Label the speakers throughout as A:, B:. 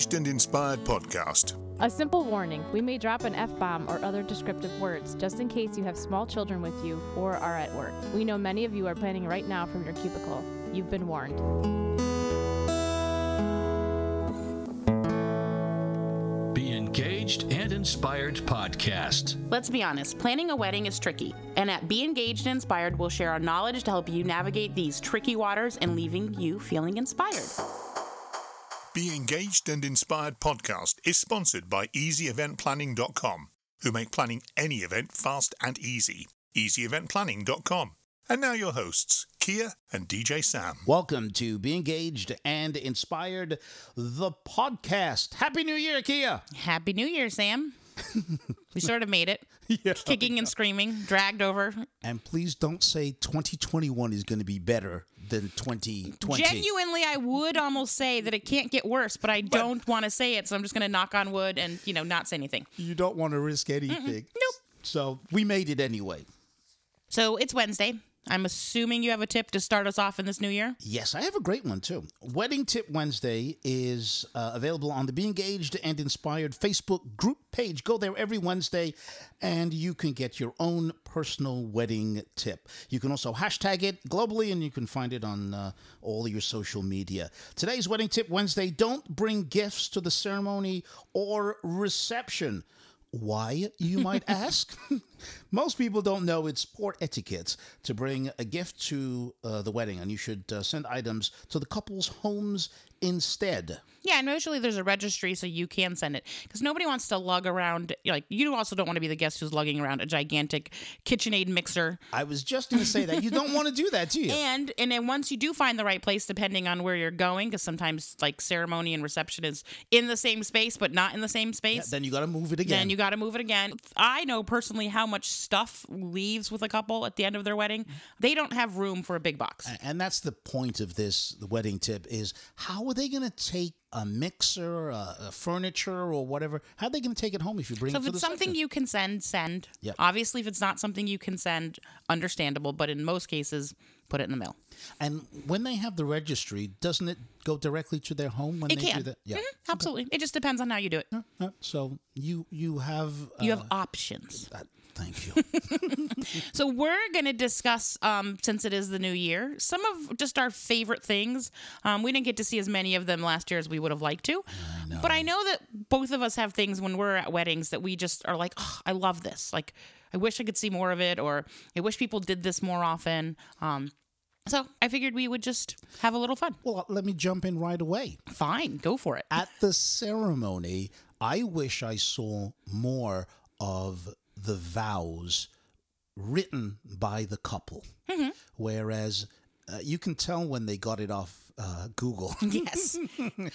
A: Engaged and Inspired podcast.
B: A simple warning we may drop an F bomb or other descriptive words just in case you have small children with you or are at work. We know many of you are planning right now from your cubicle. You've been warned.
C: Be Engaged and Inspired podcast.
D: Let's be honest, planning a wedding is tricky. And at Be Engaged and Inspired, we'll share our knowledge to help you navigate these tricky waters and leaving you feeling inspired.
A: Be Engaged and Inspired podcast is sponsored by EasyEventPlanning.com, who make planning any event fast and easy. EasyEventPlanning.com. And now your hosts, Kia and DJ Sam.
E: Welcome to Be Engaged and Inspired, the podcast. Happy New Year, Kia.
D: Happy New Year, Sam. we sort of made it. Kicking and screaming, dragged over.
E: And please don't say 2021 is going to be better than 2020.
D: Genuinely, I would almost say that it can't get worse, but I don't want to say it, so I'm just going to knock on wood and, you know, not say anything.
E: You don't want to risk anything.
D: Nope.
E: So we made it anyway.
D: So it's Wednesday. I'm assuming you have a tip to start us off in this new year.
E: Yes, I have a great one too. Wedding Tip Wednesday is uh, available on the Be Engaged and Inspired Facebook group page. Go there every Wednesday and you can get your own personal wedding tip. You can also hashtag it globally and you can find it on uh, all your social media. Today's Wedding Tip Wednesday don't bring gifts to the ceremony or reception. Why, you might ask? Most people don't know it's poor etiquette to bring a gift to uh, the wedding, and you should uh, send items to the couple's homes instead.
D: Yeah, and usually there's a registry so you can send it because nobody wants to lug around. Like you also don't want to be the guest who's lugging around a gigantic KitchenAid mixer.
E: I was just going to say that. You don't want to do that, do you?
D: And and then once you do find the right place, depending on where you're going, because sometimes like ceremony and reception is in the same space but not in the same space.
E: then you got to move it again.
D: Then you got to move it again. I know personally how much stuff leaves with a couple at the end of their wedding. They don't have room for a big box.
E: and that's the point of this the wedding tip is how are they going to take a mixer, a, a furniture, or whatever? How are they going to take it home if you bring
D: So
E: it
D: if
E: to the
D: it's something you can send, send.
E: Yep.
D: Obviously, if it's not something you can send, understandable. But in most cases, put it in the mail.
E: And when they have the registry, doesn't it go directly to their home when
D: It
E: they
D: can.
E: do that? Yeah.
D: Mhm, absolutely. It just depends on how you do it.
E: So you you have
D: You
E: uh,
D: have options.
E: Thank you.
D: So we're going to discuss, um, since it is the new year, some of just our favorite things. Um, we didn't get to see as many of them last year as we would have liked to, but I know that both of us have things when we're at weddings that we just are like, oh, I love this. Like, I wish I could see more of it, or I wish people did this more often. Um, so I figured we would just have a little fun.
E: well, let me jump in right away.
D: Fine, go for it.
E: At the ceremony, I wish I saw more of the vows written by the couple,
D: Mm-hmm.
E: whereas uh, you can tell when they got it off uh, Google.
D: Yes.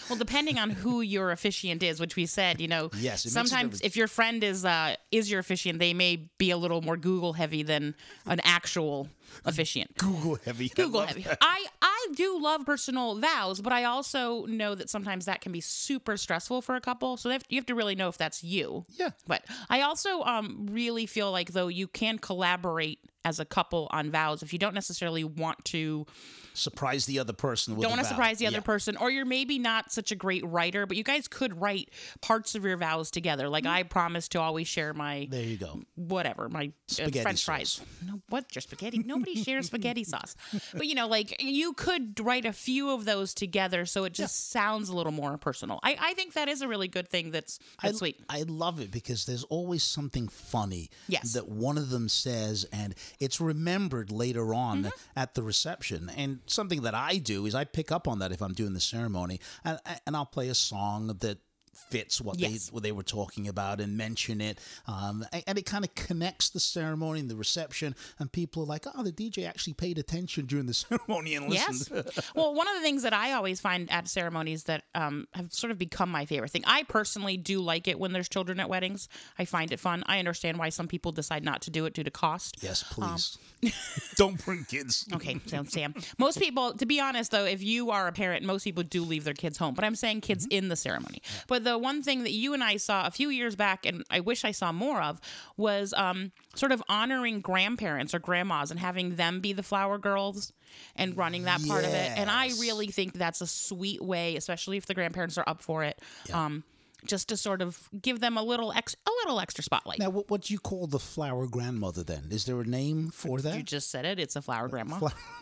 D: well, depending on who your officiant is, which we said, you know,
E: Yes, it makes a
D: sometimes if your friend is uh, is your officiant, they may be a little more Google heavy than an actual officiant.
E: Google heavy.
D: Google
E: love
D: heavy.
E: that.
D: I I do love personal vows, but I also know that sometimes that can be super stressful for a couple. So they have, you have to really know if that's you.
E: Yeah.
D: But I also um really feel like though you can collaborate as a couple on vows if you don't necessarily want to
E: Surprise the other person with
D: don't want to surprise the other
E: Yeah.
D: person or you're maybe not such a great writer but you guys could write parts of your vows together. Like i promise to always share my
E: There you go.
D: whatever my uh,
E: Spaghetti
D: french
E: sauce.
D: fries no what? Your spaghetti? Nobody shares spaghetti sauce. But you know like you could write a few of those together so it just sounds a little more personal. I, I think that is a really good thing that's, that's
E: I,
D: sweet.
E: I love it because there's always something funny
D: Yes.
E: that one of them says, and it's remembered later on
D: Mm-hmm.
E: at the reception. And something that I do is I pick up on that if I'm doing the ceremony, and, and I'll play a song that fits what
D: Yes.
E: they what they were talking about and mention it um, and, it kind of connects the ceremony and the reception and people are like oh the dj actually paid attention during the ceremony and listened
D: Yes. well, one of the things that I always find at ceremonies that um, have sort of become my favorite thing. I personally do like it when there's children at weddings. I find it fun. I understand why some people decide not to do it due to cost.
E: yes
D: Um,
E: please don't bring kids
D: Okay, so Sam. Most people, to be honest, though, if you are a parent, most people do leave their kids home. But I'm saying kids in the ceremony. But the one thing that you and I saw a few years back, and I wish I saw more of, was um, sort of honoring grandparents or grandmas and having them be the flower girls and running that part of it. And I really think that's a sweet way, especially if the grandparents are up for it. Um, just to sort of give them a little ex- a little extra spotlight.
E: Now, what, what do you call the flower grandmother then? Is there a name for that?
D: you just said it. It's a flower grandma.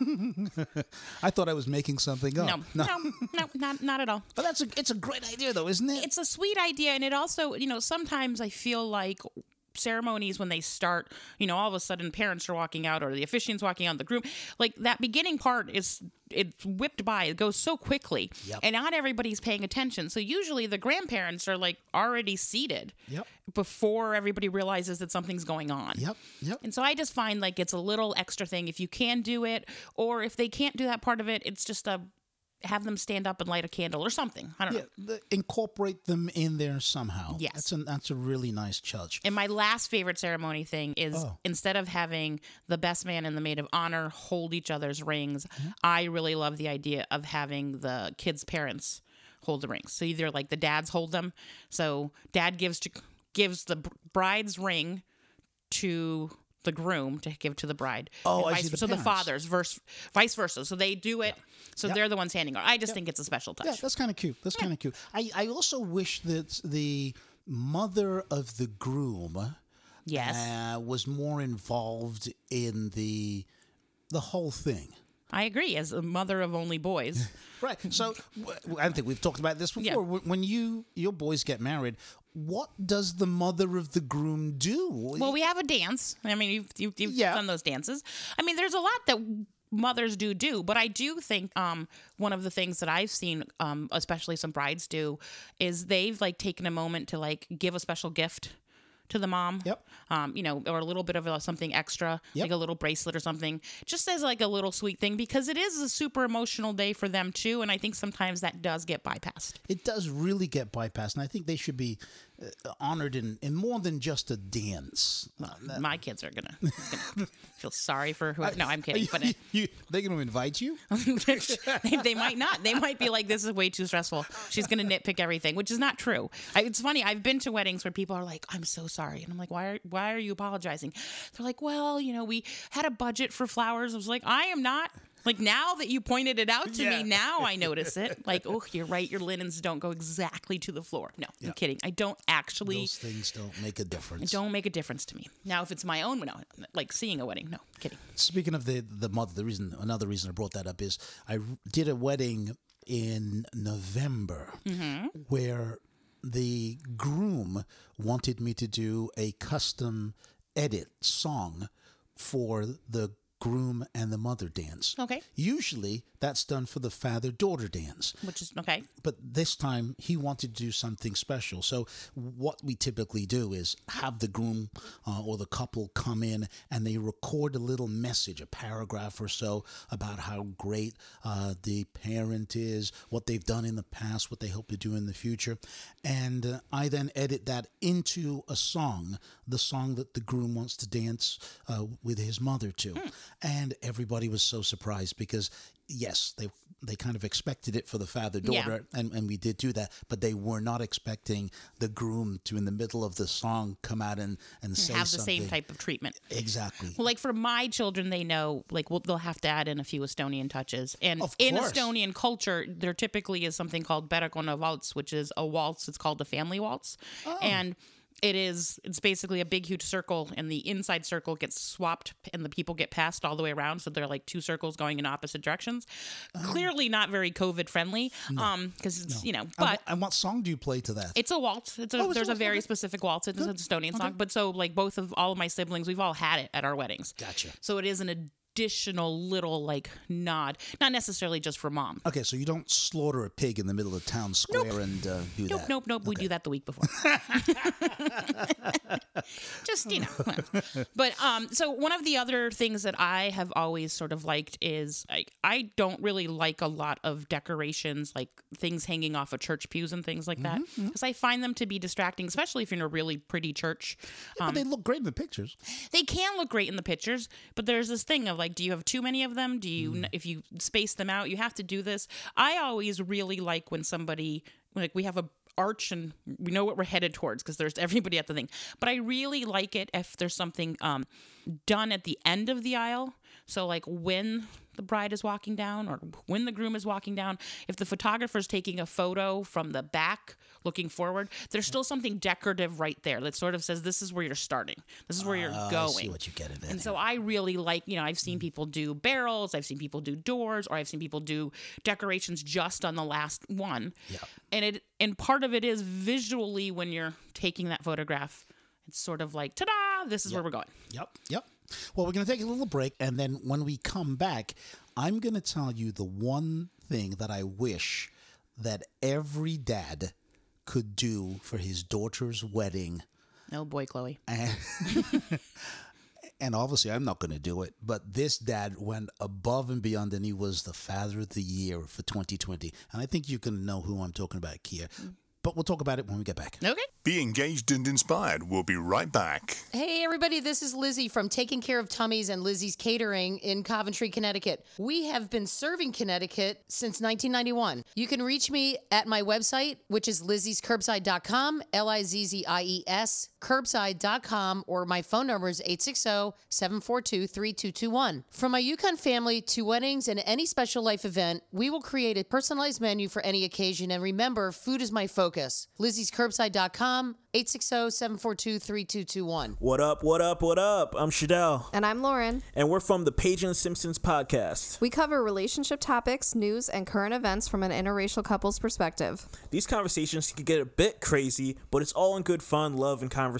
E: I thought I was making something up.
D: no, no, no, not not at all.
E: But that's a it's a great idea though, isn't it?
D: it's a sweet idea and it also you know sometimes i feel like ceremonies when they start you know all of a sudden parents are walking out or the officiant's walking out the group like that beginning part is it's whipped by it goes so quickly
E: Yep.
D: and not everybody's paying attention so usually the grandparents are like already seated
E: Yep.
D: before everybody realizes that something's going on
E: Yep, yep.
D: and so I just find like it's a little extra thing if you can do it, or if they can't do that part of it, it's just a have them stand up and light a candle or something. I don't
E: Yeah,
D: know.
E: the, incorporate them in there somehow.
D: Yes.
E: that's a that's a really nice touch.
D: And my last favorite ceremony thing is
E: Oh.
D: instead of having the best man and the maid of honor hold each other's rings,
E: Mm-hmm.
D: I really love the idea of having the kids' parents hold the rings. So either like the dads hold them. So dad gives to gives the bride's ring to the groom to give to the bride.
E: Oh,
D: And
E: I
D: vice,
E: see, the
D: so the fathers verse vice versa. So they do it. So they're the ones handing it. I just think it's a special touch.
E: Yeah, that's kind of cute. That's kind of cute. I, I also wish that the mother of the groom
D: yes.
E: uh, was more involved in the the whole thing.
D: I agree as a mother of only boys.
E: Right. So I think we've talked about this before.
D: Yeah.
E: When you your boys get married, what does the mother of the groom do?
D: Well, we have a dance. I mean, you've you've, you've
E: Yeah.
D: done those dances. I mean, there's a lot that mothers do do, but I do think um, one of the things that I've seen, um, especially some brides do, is they've like taken a moment to like give a special gift to the mom.
E: Yep.
D: Um, you know, or a little bit of a, something extra,
E: Yep.
D: like a little bracelet or something, just as like a little sweet thing because it is a super emotional day for them too, and I think sometimes that does get bypassed.
E: it does really get bypassed, and I think they should be honored in, in more than just a dance. Uh,
D: My kids are gonna, gonna feel sorry for who. No, I'm kidding, but.
E: You, they're to invite you.
D: they, they might not. They might be like, "This is way too stressful." She's gonna nitpick everything, which is not true. I, it's funny. I've been to weddings where people are like, "I'm so sorry," and I'm like, "Why are Why are you apologizing?" They're like, "Well, you know, we had a budget for flowers." I was like, "I am not." Like now that you pointed it out to
E: Yeah.
D: me, now I notice it. Like, oh, you're right. Your linens don't go exactly to the floor. No, I'm kidding. I don't actually.
E: Those things don't make a difference.
D: Don't make a difference to me. Now, if it's my own, no, like seeing a wedding, no, kidding.
E: Speaking of the the mother, the reason another reason I brought that up is I did a wedding in November mm-hmm. where the groom wanted me to do a custom edit song for the groom and the mother dance.
D: Okay.
E: Usually that's done for the father daughter dance.
D: Which is okay.
E: But this time he wanted to do something special. So what we typically do is have the groom uh, or the couple come in and they record a little message, a paragraph or so about how great uh, the parent is, what they've done in the past, what they hope to do in the future, and uh, I then edit that into a song, the song that the groom wants to dance uh, with his mother to, and everybody was so surprised because yes, they they kind of expected it for the father daughter, and, and we did do that, but they were not expecting the groom to, in the middle of the song, come out and, and say
D: Have the
E: something.
D: same type of treatment.
E: Exactly.
D: Well, like for my children, they know like well, they'll have to add in a few Estonian touches. And in. Estonian culture, there typically is something called Perekonna waltz, which is a waltz. It's called the family waltz,
E: Oh.
D: and it is it's basically a big huge circle, and the inside circle gets swapped, and the people get passed all the way around. So they're like two circles going in opposite directions.
E: Oh.
D: Clearly not very COVID friendly, um, because it's you know,
E: and,
D: but.
E: and what song do you play to that?
D: It's a waltz. It's a,
E: Oh, it's a
D: there's a very
E: okay.
D: specific waltz. It's an Estonian song, but so like both of all of my siblings, we've all had it at our weddings.
E: Gotcha.
D: So it is an additional little like nod, not necessarily just for mom.
E: okay, so you don't slaughter a pig in the middle of town square and uh, do
D: Nope,
E: that.
D: nope, nope. We do that the week before. Just you know, but um. So one of the other things that I have always sort of liked is like I don't really like a lot of decorations like things hanging off of church pews and things like that because I find them to be distracting, especially if you're in a really pretty church.
E: But they look great in the pictures.
D: they can look great in the pictures, but there's this thing of like, do you have too many of them? Do you, if you space them out, you have to do this. I always really like when somebody, like, we have a, arch and we know what we're headed towards because there's everybody at the thing. But I really like it if there's something um, done at the end of the aisle. So, like when the bride is walking down or when the groom is walking down, if the photographer is taking a photo from the back looking forward, there's still something decorative right there that sort of says, This is where you're starting, this is where you're
E: Oh, I
D: going.
E: see what you get.
D: And so I really like, you know, I've seen mm. people do barrels, I've seen people do doors, or I've seen people do decorations just on the last one.
E: Yeah.
D: And it and part of it is visually when you're taking that photograph, it's sort of like, ta-da, this is where we're going.
E: Yep, yep. Well, we're going to take a little break, and then when we come back, I'm going to tell you the one thing that I wish that every dad could do for his daughter's wedding.
D: Oh boy, Chloe.
E: And, and obviously, I'm not going to do it, but this dad went above and beyond, and he was the father of the year for 2020. And I think you can know who I'm talking about, Kia. But we'll talk about it when we get back.
D: Okay.
A: Be engaged and inspired. We'll be right back.
F: Hey, everybody, this is Lizzie from Taking Care of Tummies and Lizzie's Catering in Coventry, Connecticut. We have been serving Connecticut since 1991. You can reach me at my website, which is lizziescurbside.com, L I Z Z I E S, curbside.com, or my phone number is 860 742 3221. From my UConn family to weddings and any special life event, we will create a personalized menu for any occasion. And remember, food is my focus. lizziescurbside.com, 860-742-3221.
G: What up, what up, what up? I'm Shadell,
H: And I'm Lauren.
G: and we're from the Page and Simpsons podcast.
H: We cover relationship topics, news, and current events from an interracial couple's perspective.
G: These conversations can get a bit crazy, but it's all in good fun, love, and conversation.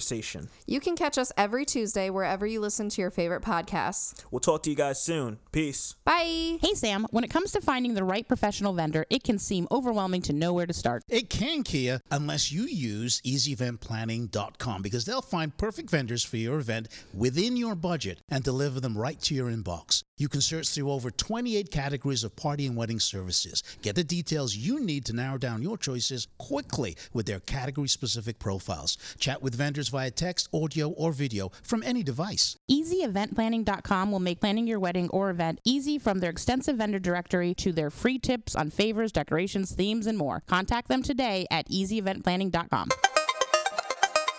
H: You can catch us every Tuesday wherever you listen to your favorite podcasts.
G: We'll talk to you guys soon. Peace.
H: Bye!
D: Hey Sam, when it comes to finding the right professional vendor, it can seem overwhelming to know where to start.
E: It can, Kia, unless you use easyeventplanning.com because they'll find perfect vendors for your event within your budget and deliver them right to your inbox. You can search through over 28 categories of party and wedding services. Get the details you need to narrow down your choices quickly with their category specific profiles. Chat with vendors via text, audio, or video from any device.
D: EasyEventPlanning.com will make planning your wedding or event easy from their extensive vendor directory to their free tips on favors, decorations, themes, and more. Contact them today at EasyEventPlanning.com.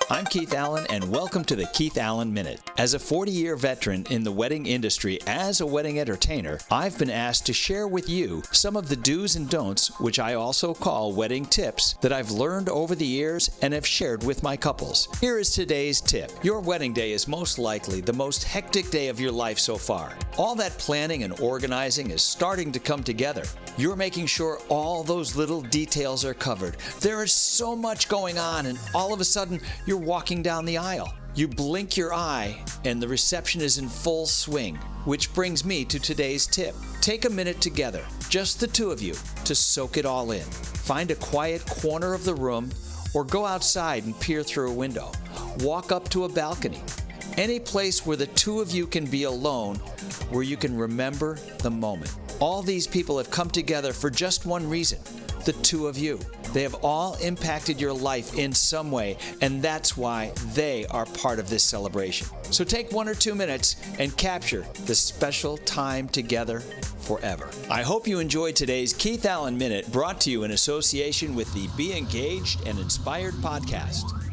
I: I'm Keith Alan, and welcome to the Keith Alan Minute. As a 40 year veteran in the wedding industry as a wedding entertainer, I've been asked to share with you some of the do's and don'ts, which I also call wedding tips, that I've learned over the years and have shared with my couples. Here is today's tip Your wedding day is most likely the most hectic day of your life so far. All that planning and organizing is starting to come together. You're making sure all those little details are covered. There is so much going on, and all of a sudden, you're walking down the aisle. You blink your eye, and the reception is in full swing. Which brings me to today's tip. Take a minute together, just the two of you, to soak it all in. Find a quiet corner of the room or go outside and peer through a window. Walk up to a balcony. Any place where the two of you can be alone, where you can remember the moment. All these people have come together for just one reason the two of you. They have all impacted your life in some way, and that's why they are part of this celebration. So take one or two minutes and capture this special time together forever. I hope you enjoyed today's Keith Alan Minute brought to you in association with the Be Engaged and Inspired podcast.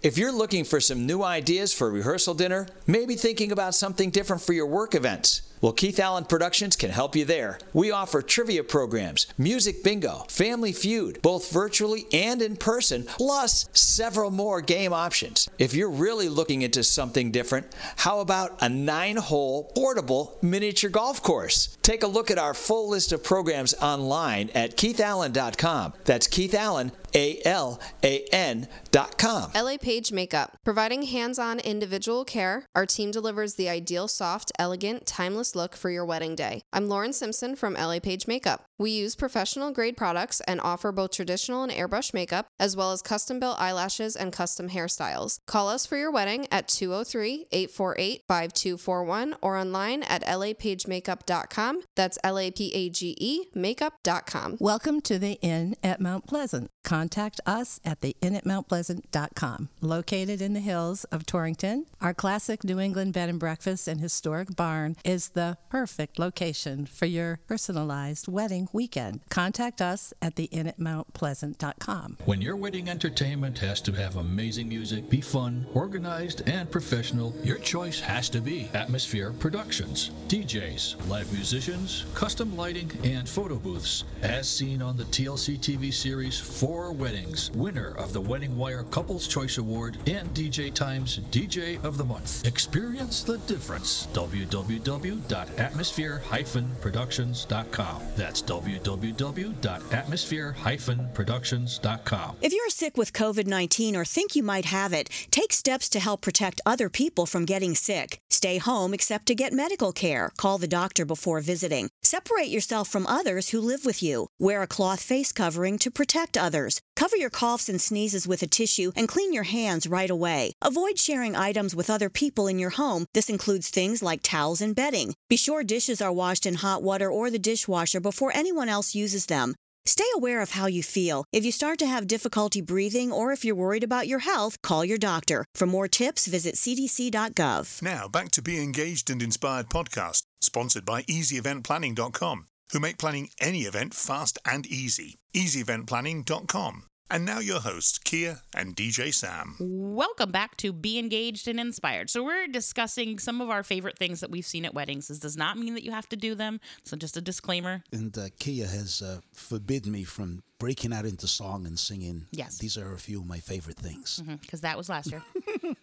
I: If you're looking for some new ideas for a rehearsal dinner, maybe thinking about something different for your work events, well, Keith Alan Productions can help you there. We offer trivia programs, music bingo, family feud, both virtually and in person, plus several more game options. If you're really looking into something different, how about a nine hole portable miniature golf course? Take a look at our full list of programs online at keithalan.com. That's Keith Alan, A L A N.com.
H: LA Page Makeup. Providing hands on individual care, our team delivers the ideal soft, elegant, timeless look for your wedding day. I'm Lauren Simpson from LA Page Makeup. We use professional grade products and offer both traditional and airbrush makeup, as well as custom built eyelashes and custom hairstyles. Call us for your wedding at 203 848 5241 or online at lapagemakeup.com. That's L A P A G E makeup.com.
J: Welcome to the Inn at Mount Pleasant. Contact us at the inn at mountpleasant.com. Located in the hills of Torrington, our classic New England bed and breakfast and historic barn is the perfect location for your personalized wedding weekend. Contact us at the inn at mountpleasant.com.
C: When your wedding entertainment has to have amazing music, be fun, organized, and professional, your choice has to be Atmosphere Productions. DJs, live musicians, custom lighting, and photo booths. As seen on the TLC TV series Four Weddings, winner of the Wedding Wire Couples Choice Award and DJ Times DJ of the Month. Experience the difference. www.atmosphere-productions.com. That's www.atmosphere-productions.com.
K: If you're sick with COVID 19 or think you might have it, take steps to help protect other people from getting sick. Stay home except to get medical care. Call the doctor before visiting. Separate yourself from others who live with you. Wear a cloth face covering to protect others. Cover your coughs and sneezes with a tissue and clean your hands right away. Avoid sharing items with other people in your home. This includes things like towels and bedding. Be sure dishes are washed in hot water or the dishwasher before anyone else uses them. Stay aware of how you feel. If you start to have difficulty breathing or if you're worried about your health, call your doctor. For more tips, visit cdc.gov.
A: Now, back to Be Engaged and Inspired podcast, sponsored by EasyEventPlanning.com, who make planning any event fast and easy. EasyEventPlanning.com. And now your hosts, Kia and DJ Sam.
D: Welcome back to Be Engaged and Inspired. So, we're discussing some of our favorite things that we've seen at weddings. This does not mean that you have to do them. So, just a disclaimer.
E: And uh, Kia has uh, forbidden me from breaking out into song and singing.
D: Yes.
E: These are a few of my favorite things.
D: Because that was last year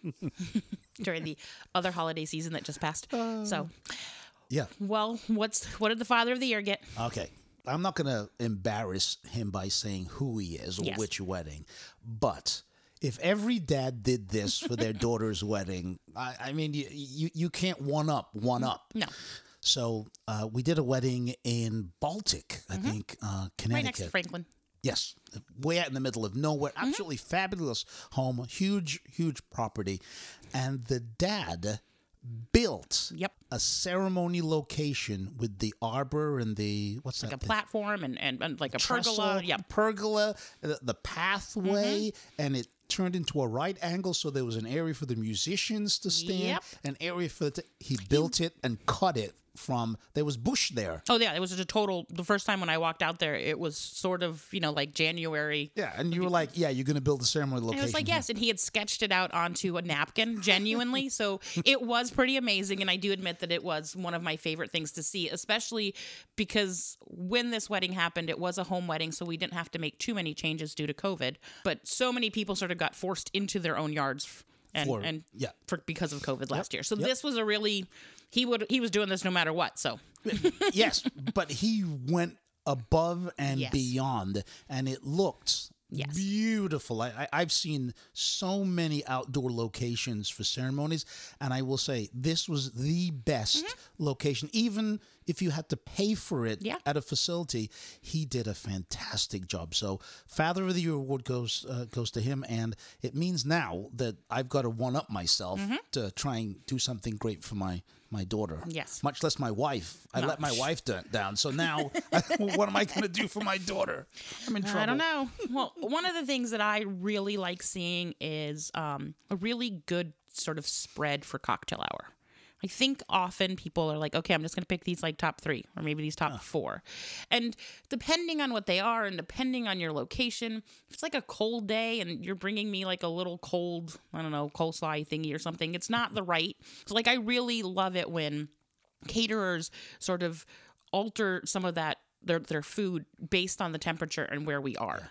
D: during the other holiday season that just passed. so,
E: Yeah.
D: well, what's what did the Father of the Year get?
E: Okay. I'm not going to embarrass him by saying who he is or
D: Yes.
E: which wedding, but if every dad did this for their daughter's wedding, I, I mean, you, you you can't one up one up.
D: No.
E: So uh, we did a wedding in Baltic, I think, uh,
D: Mm-hmm. Right next to Franklin.
E: Yes, way out in the middle of nowhere. Absolutely fabulous home, huge, huge property, and the dad built
D: Yep.
E: a ceremony location with the arbor and the what's that
D: Like a
E: thing?
D: platform and, and, and like a
E: trestle,
D: pergola. Yeah,
E: pergola, the, the pathway,
D: Mm-hmm.
E: and it turned into a right angle, so there was an area for the musicians to stand,
D: Yep.
E: an area for the. He built it and cut it from. There was bush there.
D: Oh yeah, it was just a total. The first time when I walked out there, it was sort of you know like January.
E: Yeah, and you were like, "Yeah, you're going to build a ceremony
D: And
E: location."
D: it was like yes, and he had sketched it out onto a napkin, genuinely. so it was pretty amazing, and I do admit that it was one of my favorite things to see, especially because when this wedding happened, it was a home wedding, so we didn't have to make too many changes due to COVID. But so many people sort of got forced into their own yards, and
E: For-
D: and
E: yeah.
D: for because of COVID last year. So
E: yep.
D: this was a really he would he was doing this no matter what. So
E: yes, but he went above and
D: Yes.
E: beyond, and it looked
D: Yes.
E: beautiful. I, I, I've seen so many outdoor locations for ceremonies, and I will say this was the best location. Even if you had to pay for it
D: Mm-hmm. Yeah.
E: at a facility, he did a fantastic job. So, Father of the Year award goes uh, goes to him, and it means now that I've got to one up myself
D: Mm-hmm.
E: to try and do something great for my my daughter.
D: Yes.
E: much less my wife. I
D: No.
E: let my wife down, so now what am I going to do for my daughter? I'm in trouble.
D: I don't know. Well, one of the things that I really like seeing is um, a really good sort of spread for cocktail hour. I think often people are like, okay, I'm just going to pick these like top three or maybe these top four. And depending on what they are and depending on your location, if it's like a cold day and you're bringing me like a little cold, I don't know, coleslaw thingy or something, it's not the right. So, like, I really love it when caterers sort of alter some of that their their food based on the temperature and where we are.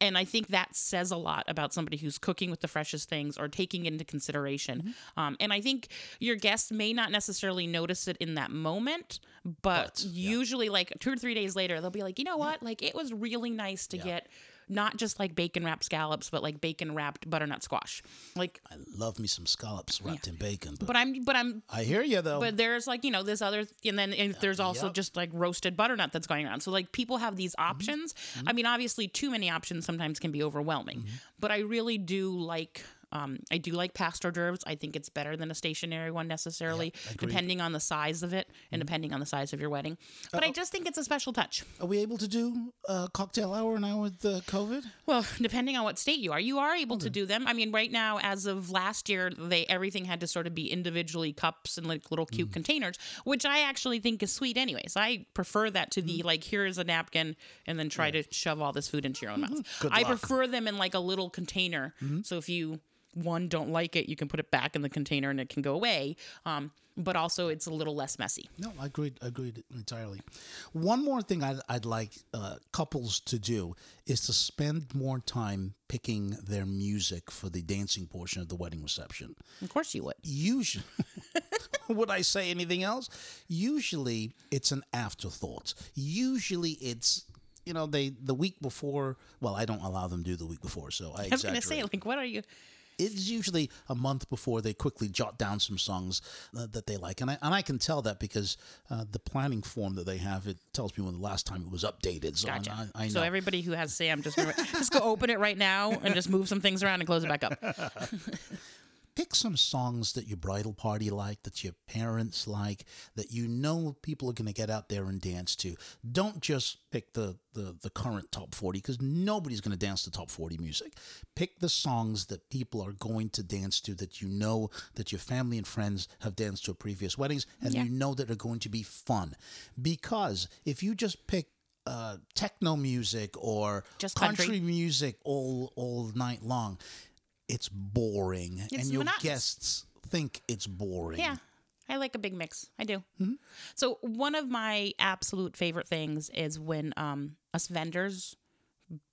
D: And I think that says a lot about somebody who's cooking with the freshest things or taking into consideration. Um, and I think your guests may not necessarily notice it in that moment, but, usually like two or three days later, they'll be like, you know what? Like it was really nice to get not just like bacon wrapped scallops, but like bacon wrapped butternut squash. Like,
E: I love me some scallops wrapped in bacon, but,
D: but I'm but I'm
E: I hear you though.
D: but there's like you know this other and then and there's uh, also
E: Yep.
D: just like roasted butternut that's going around. So like people have these mm-hmm. options. I mm-hmm. mean obviously too many options sometimes can be overwhelming. Mm-hmm. But i really do like Um, I do like passed hors d'oeuvres. I think it's better than a stationary one necessarily, depending on the size of it and depending on the size of your wedding. But I just think it's a special touch.
E: Are we able to do a cocktail hour now with uh, COVID?
D: Well, depending on what state you are, you are able to do them. I mean, right now, as of last year, they everything had to sort of be individually cups and like little cute containers, which I actually think is sweet. Anyways, I prefer that to the like here is a napkin and then try to shove all this food into your own mouth.
E: Good
D: I
E: luck.
D: prefer them in like a little container. So if you one don't like it, you can put it back in the container and it can go away. Um, but also it's a little less messy.
E: No, I agreed. Agreed entirely. One more thing I'd, I'd like uh, couples to do is to spend more time picking their music for the dancing portion of the wedding reception.
D: Of course you would.
E: Usually, would I say anything else? Usually, it's an afterthought. Usually, it's you know they the week before. Well, I don't allow them to do the week before, so I
D: I was gonna say, like, what are you?
E: It's usually a month before they quickly jot down some songs uh, that they like, and I and I can tell that because uh, the planning form that they have it tells me when the last time it was updated. So
D: Gotcha.
E: I, I know.
D: So everybody who has Sam, just remember- just go open it right now and just move some things around and close it back up.
E: pick some songs that your bridal party like, that your parents like, that you know people are going to get out there and dance to. Don't just pick the the, the current top 40 because nobody's going to dance to top 40 music. Pick the songs that people are going to dance to that you know that your family and friends have danced to at previous weddings and
D: Yeah.
E: you know that are going to be fun. Because if you just pick uh, techno music or
D: Just country.
E: music all all night long, it's boring,
D: It's
E: and your
D: monotonous.
E: guests think it's boring.
D: Yeah. I like a big mix. I do.
E: Mm-hmm.
D: So one of my absolute favorite things is when um, us vendors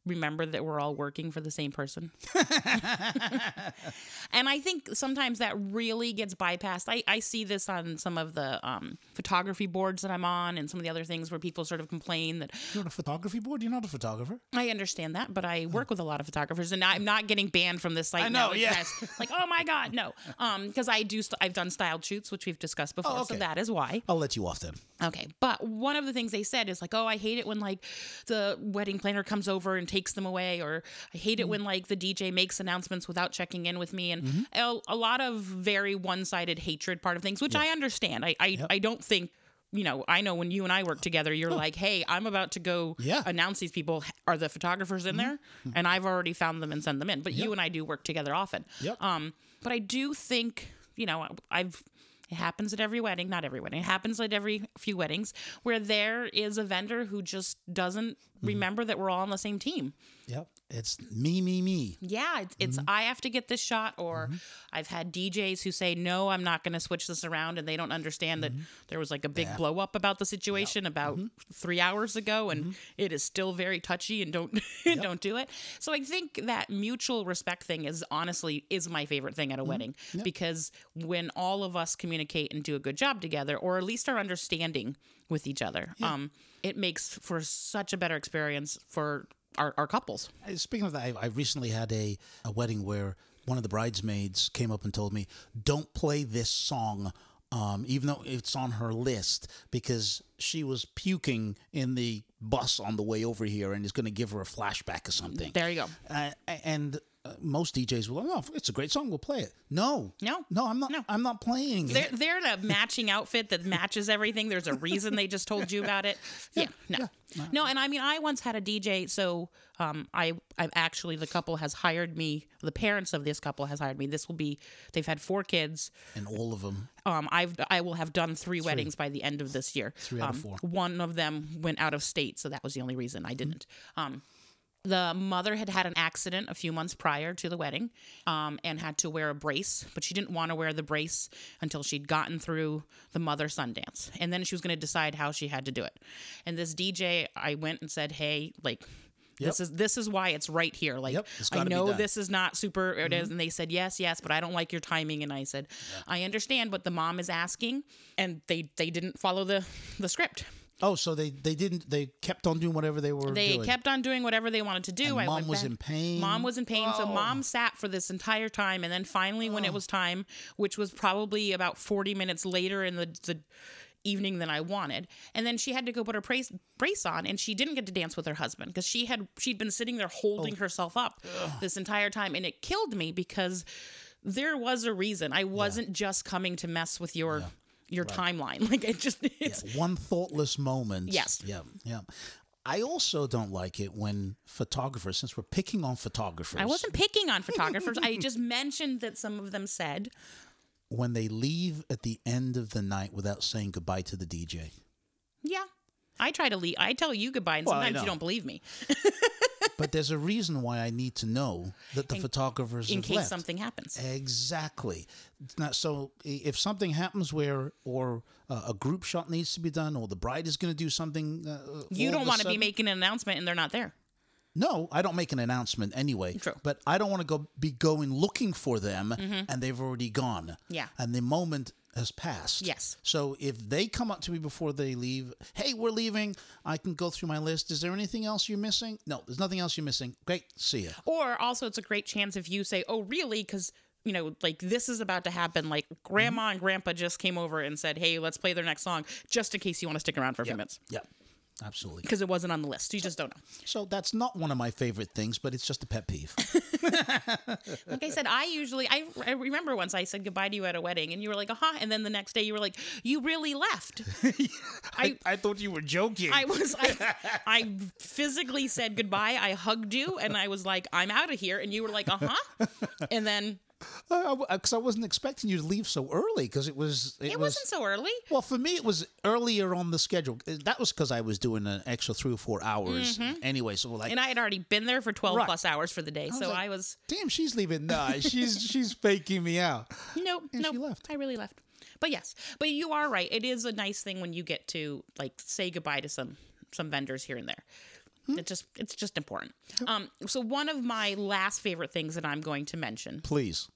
D: remember that we're all working for the same person. and I think sometimes that really gets bypassed. I, I see this on some of the um, photography boards that I'm on and some of the other things where people sort of complain that
E: You're on a photography board. You're not a photographer.
D: I understand that, but I work with a lot of photographers, and I'm not getting banned from this site.
E: I
D: now
E: know, yeah.
D: Like, oh my god, no. Um, because I do. St- I've done styled shoots, which we've discussed before,
E: Oh,
D: so that is why.
E: I'll let you off then.
D: Okay, but one of the things they said is like, oh, I hate it when like the wedding planner comes over and takes them away, or I hate
E: Mm-hmm.
D: it when like the DJ makes announcements without checking in with me, and a, a lot of very one-sided hatred part of things, which I understand. I I, I don't think. You know, I know when you and I work together, you're like, "Hey, I'm about to go
E: Yeah.
D: announce these people. Are the photographers in there?" And I've already found them and send them in. But you and I do work together often.
E: Yep.
D: Um, but I do think, you know, I've it happens at every wedding, not every wedding. It happens at every few weddings where there is a vendor who just doesn't mm-hmm. remember that we're all on the same team.
E: Yep. It's me, me, me.
D: Yeah, it's, it's mm-hmm. I have to get this shot, or mm-hmm. I've had DJs who say, no, I'm not going to switch this around, and they don't understand that mm-hmm. there was like a big blow up about the situation about three hours ago, and it is still very touchy, and don't don't do it. So I think that mutual respect thing is honestly is my favorite thing at a wedding because when all of us communicate and do a good job together, or at least are understanding with each other, um, it makes for such a better experience for our, our couples.
E: Speaking of that, I, I recently had a, a wedding where one of the bridesmaids came up and told me, "Don't play this song." Um, even though it's on her list, because she was puking in the bus on the way over here, and it's going to give her a flashback or something.
D: There you go.
E: Uh, and uh, most DJs will, oh, it's a great song. We'll play it. No,
D: No.
E: no, I'm not.
D: No.
E: I'm not playing.
D: They're, they're in a matching outfit that matches everything. There's a reason they just told you about it. Yeah, no, no. And I mean, I once had a DJ. So um, I, I've actually the couple has hired me. The parents of this couple has hired me. This will be. They've had four kids.
E: and all of them.
D: Um, I've I will have done three, weddings by the end of this year.
E: Three out of
D: Um,
E: four.
D: One of them went out of state, so that was the only reason I didn't. Um, the mother had had an accident a few months prior to the wedding um, and had to wear a brace, but she didn't want to wear the brace until she'd gotten through the mother son dance. And then she was going to decide how she had to do it. And this DJ, I went and said, hey, like, This is this is why it's right here. Like
E: Yep,
D: I know.
E: Mm-hmm.
D: this is not super. It is, and they said yes, yes, but I don't like your timing. And I said, I understand, but the mom is asking, and they they didn't follow the the script.
E: Oh, so they they didn't. They kept on doing whatever they were doing?
D: They
E: doing.
D: kept on doing whatever they wanted to do.
E: And
D: I
E: mom was
D: back-
E: in pain?
D: Mom was in pain. So
E: Oh.
D: mom sat for this entire time, and then finally, when it oh. was time, which was probably about forty minutes later in the the evening than I wanted. And then she had to go put her brace, brace on and she didn't get to dance with her husband because she had she'd been sitting there holding
E: Oh.
D: herself up this entire time and it killed me because there was a reason. I wasn't just coming to mess with your your timeline. Like it just it's
E: one thoughtless moment.
D: Yes.
E: Yeah. Yeah. I also don't like it when photographers, since we're picking on photographers,
D: I wasn't picking on photographers. I just mentioned that some of them said,
E: when they leave at the end of the night without saying goodbye to the DJ.
D: "Yeah, I try to leave. I tell you goodbye, and
E: Well,
D: sometimes you don't believe me
E: But there's a reason why I need to know that the
D: In-
E: photographers
D: in case
E: left.
D: something happens."
E: Exactly. Not so if something happens where or uh, a group shot needs to be done or the bride is going to do something uh,
D: You don't want to be making an announcement and they're not there.
E: No, I don't make an announcement anyway. True. But I don't want to go be going looking for them
D: Mhm.
E: and they've already gone.
D: Yeah.
E: And the moment has passed.
D: Yes.
E: So if they come up to me before they leave, hey, we're leaving, I can go through my list. Is there anything else you're missing? No, there's nothing else you're missing. Great, see ya.
D: Or also, it's a great chance if you say, "Oh, really?" Because you know, like this is about to happen. Like grandma mm-hmm. and grandpa just came over and said, "Hey, let's play their next song," just in case you want to stick around for a few minutes.
E: Yeah, absolutely.
D: Because it wasn't on the list. You just don't know.
E: So that's not one of my favorite things, but it's just a pet peeve.
D: Like I said, I usually I, I remember once I said goodbye to you at a wedding, and you were like, "Uh huh," and then the next day you were like, "You really left." I,
E: I thought you were joking.
D: I was I, I physically said goodbye. I hugged you, and I was like, "I'm out of here," and you were like, "Uh huh," and then
E: Because I, wasn't expecting you to leave so early because it was. It,
D: it
E: was,
D: wasn't so early.
E: Well, for me, it was earlier on the schedule. Uh, That was because I was doing an extra three or four hours
D: Mhm.
E: anyway. So like,
D: and I had already been there for 12
E: Right.
D: plus hours for the day,
E: was
D: so
E: like,
D: I was
E: damn, she's leaving. Nah, she's she's faking me out.
D: Nope, nope. I really left. But yes, but you are right. It is a nice thing when you get to like say goodbye to some some vendors here and there.
E: Hmm.
D: It just it's just important. Um, so one of my last favorite things that I'm going to mention
E: Please.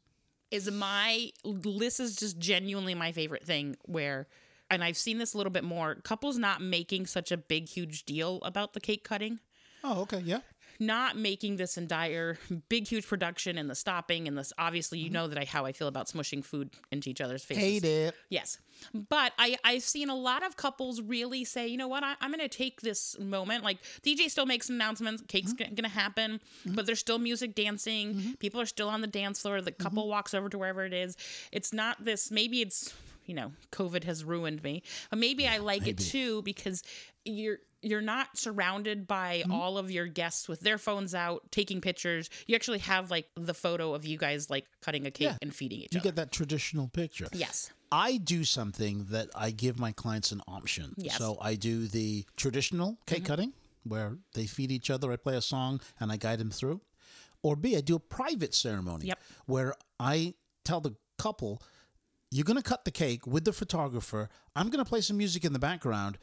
D: is my this is just genuinely my favorite thing where and I've seen this a little bit more couples not making such a big huge deal about the cake cutting
E: Oh, okay, yeah.
D: Not making this entire big huge production and the stopping and this obviously you mm-hmm. know that I how I feel about smushing food into each other's faces.
E: Hate it.
D: Yes. But I, I've seen a lot of couples really say, you know what, I, I'm going to take this moment. Like, DJ still makes announcements, cake's mm-hmm. going to happen, mm-hmm. but there's still music, dancing. People are still on the dance floor. The couple walks over to wherever it is. It's not this, maybe it's, you know, COVID has ruined me. But maybe I like it too because you're you're not surrounded by mm-hmm. all of your guests with their phones out taking pictures. You actually have like the photo of you guys like cutting a cake
E: Yeah.
D: and feeding each
E: You
D: other.
E: You get that traditional picture.
D: Yes.
E: I do something that I give my clients an option.
D: Yes.
E: So I do the traditional cake mm-hmm. cutting where they feed each other. I play a song and I guide them through. Or B, I do a private ceremony
D: Yep.
E: where I tell the couple, you're going to cut the cake with the photographer. I'm going to play some music in the background,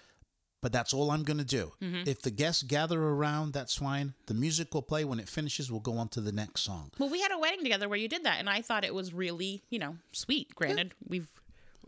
E: but that's all I'm going to do.
D: Mhm.
E: If the guests gather around, that's fine. The music will play. When it finishes, we'll go on to the next song.
D: Well, we had a wedding together where you did that, and I thought it was really, you know, sweet. Granted, we've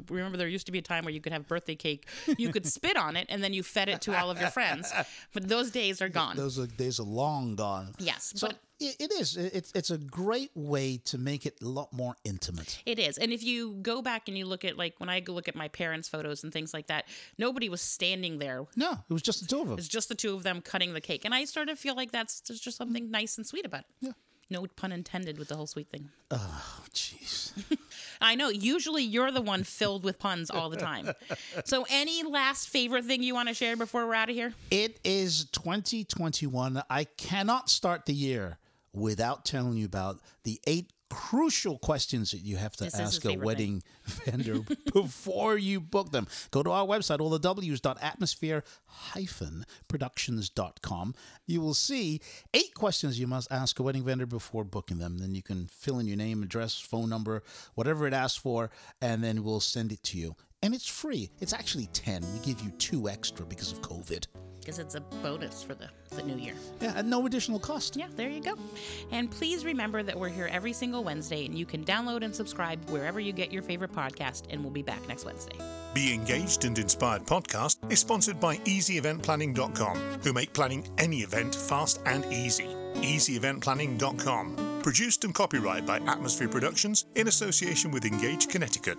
D: remember there used to be a time where you could have birthday cake, you could spit on it, and then you fed it to all of your friends. But those days are gone.
E: Those are, days are long gone.
D: Yes,
E: So
D: but
E: it, it is. It's it's a great way to make it a lot more intimate.
D: It is. And if you go back and you look at like when I look at my parents' photos and things like that, nobody was standing there.
E: No, it was just the two of them.
D: It's just the two of them cutting the cake. And I sort of feel like that's there's just something nice and sweet about it.
E: Yeah.
D: No pun intended with the whole sweet thing.
E: Oh, jeez.
D: I know. Usually you're the one filled with puns all the time. So any last favorite thing you want to share before we're out of here?
E: It is 2021. I cannot start the year without telling you about the eight crucial questions that you have to
D: This
E: ask a wedding vendor before you book them. Go to our website, all the w's.atmosphere-productions.com. You will see eight questions you must ask a wedding vendor before booking them. Then you can fill in your name, address, phone number, whatever it asks for, and then we'll send it to you. And it's free. It's actually 10. We give you two extra because of COVID.
D: Because it's a bonus for the, the new year.
E: Yeah, at no additional cost.
D: Yeah, there you go. And please remember that we're here every single Wednesday and you can download and subscribe wherever you get your favorite podcast, and we'll be back next Wednesday.
A: Be Engaged and Inspired podcast is sponsored by EasyEventPlanning.com, who make planning any event fast and easy. EasyEventPlanning.com. Produced and copyrighted by Atmosphere Productions in association with Engage Connecticut.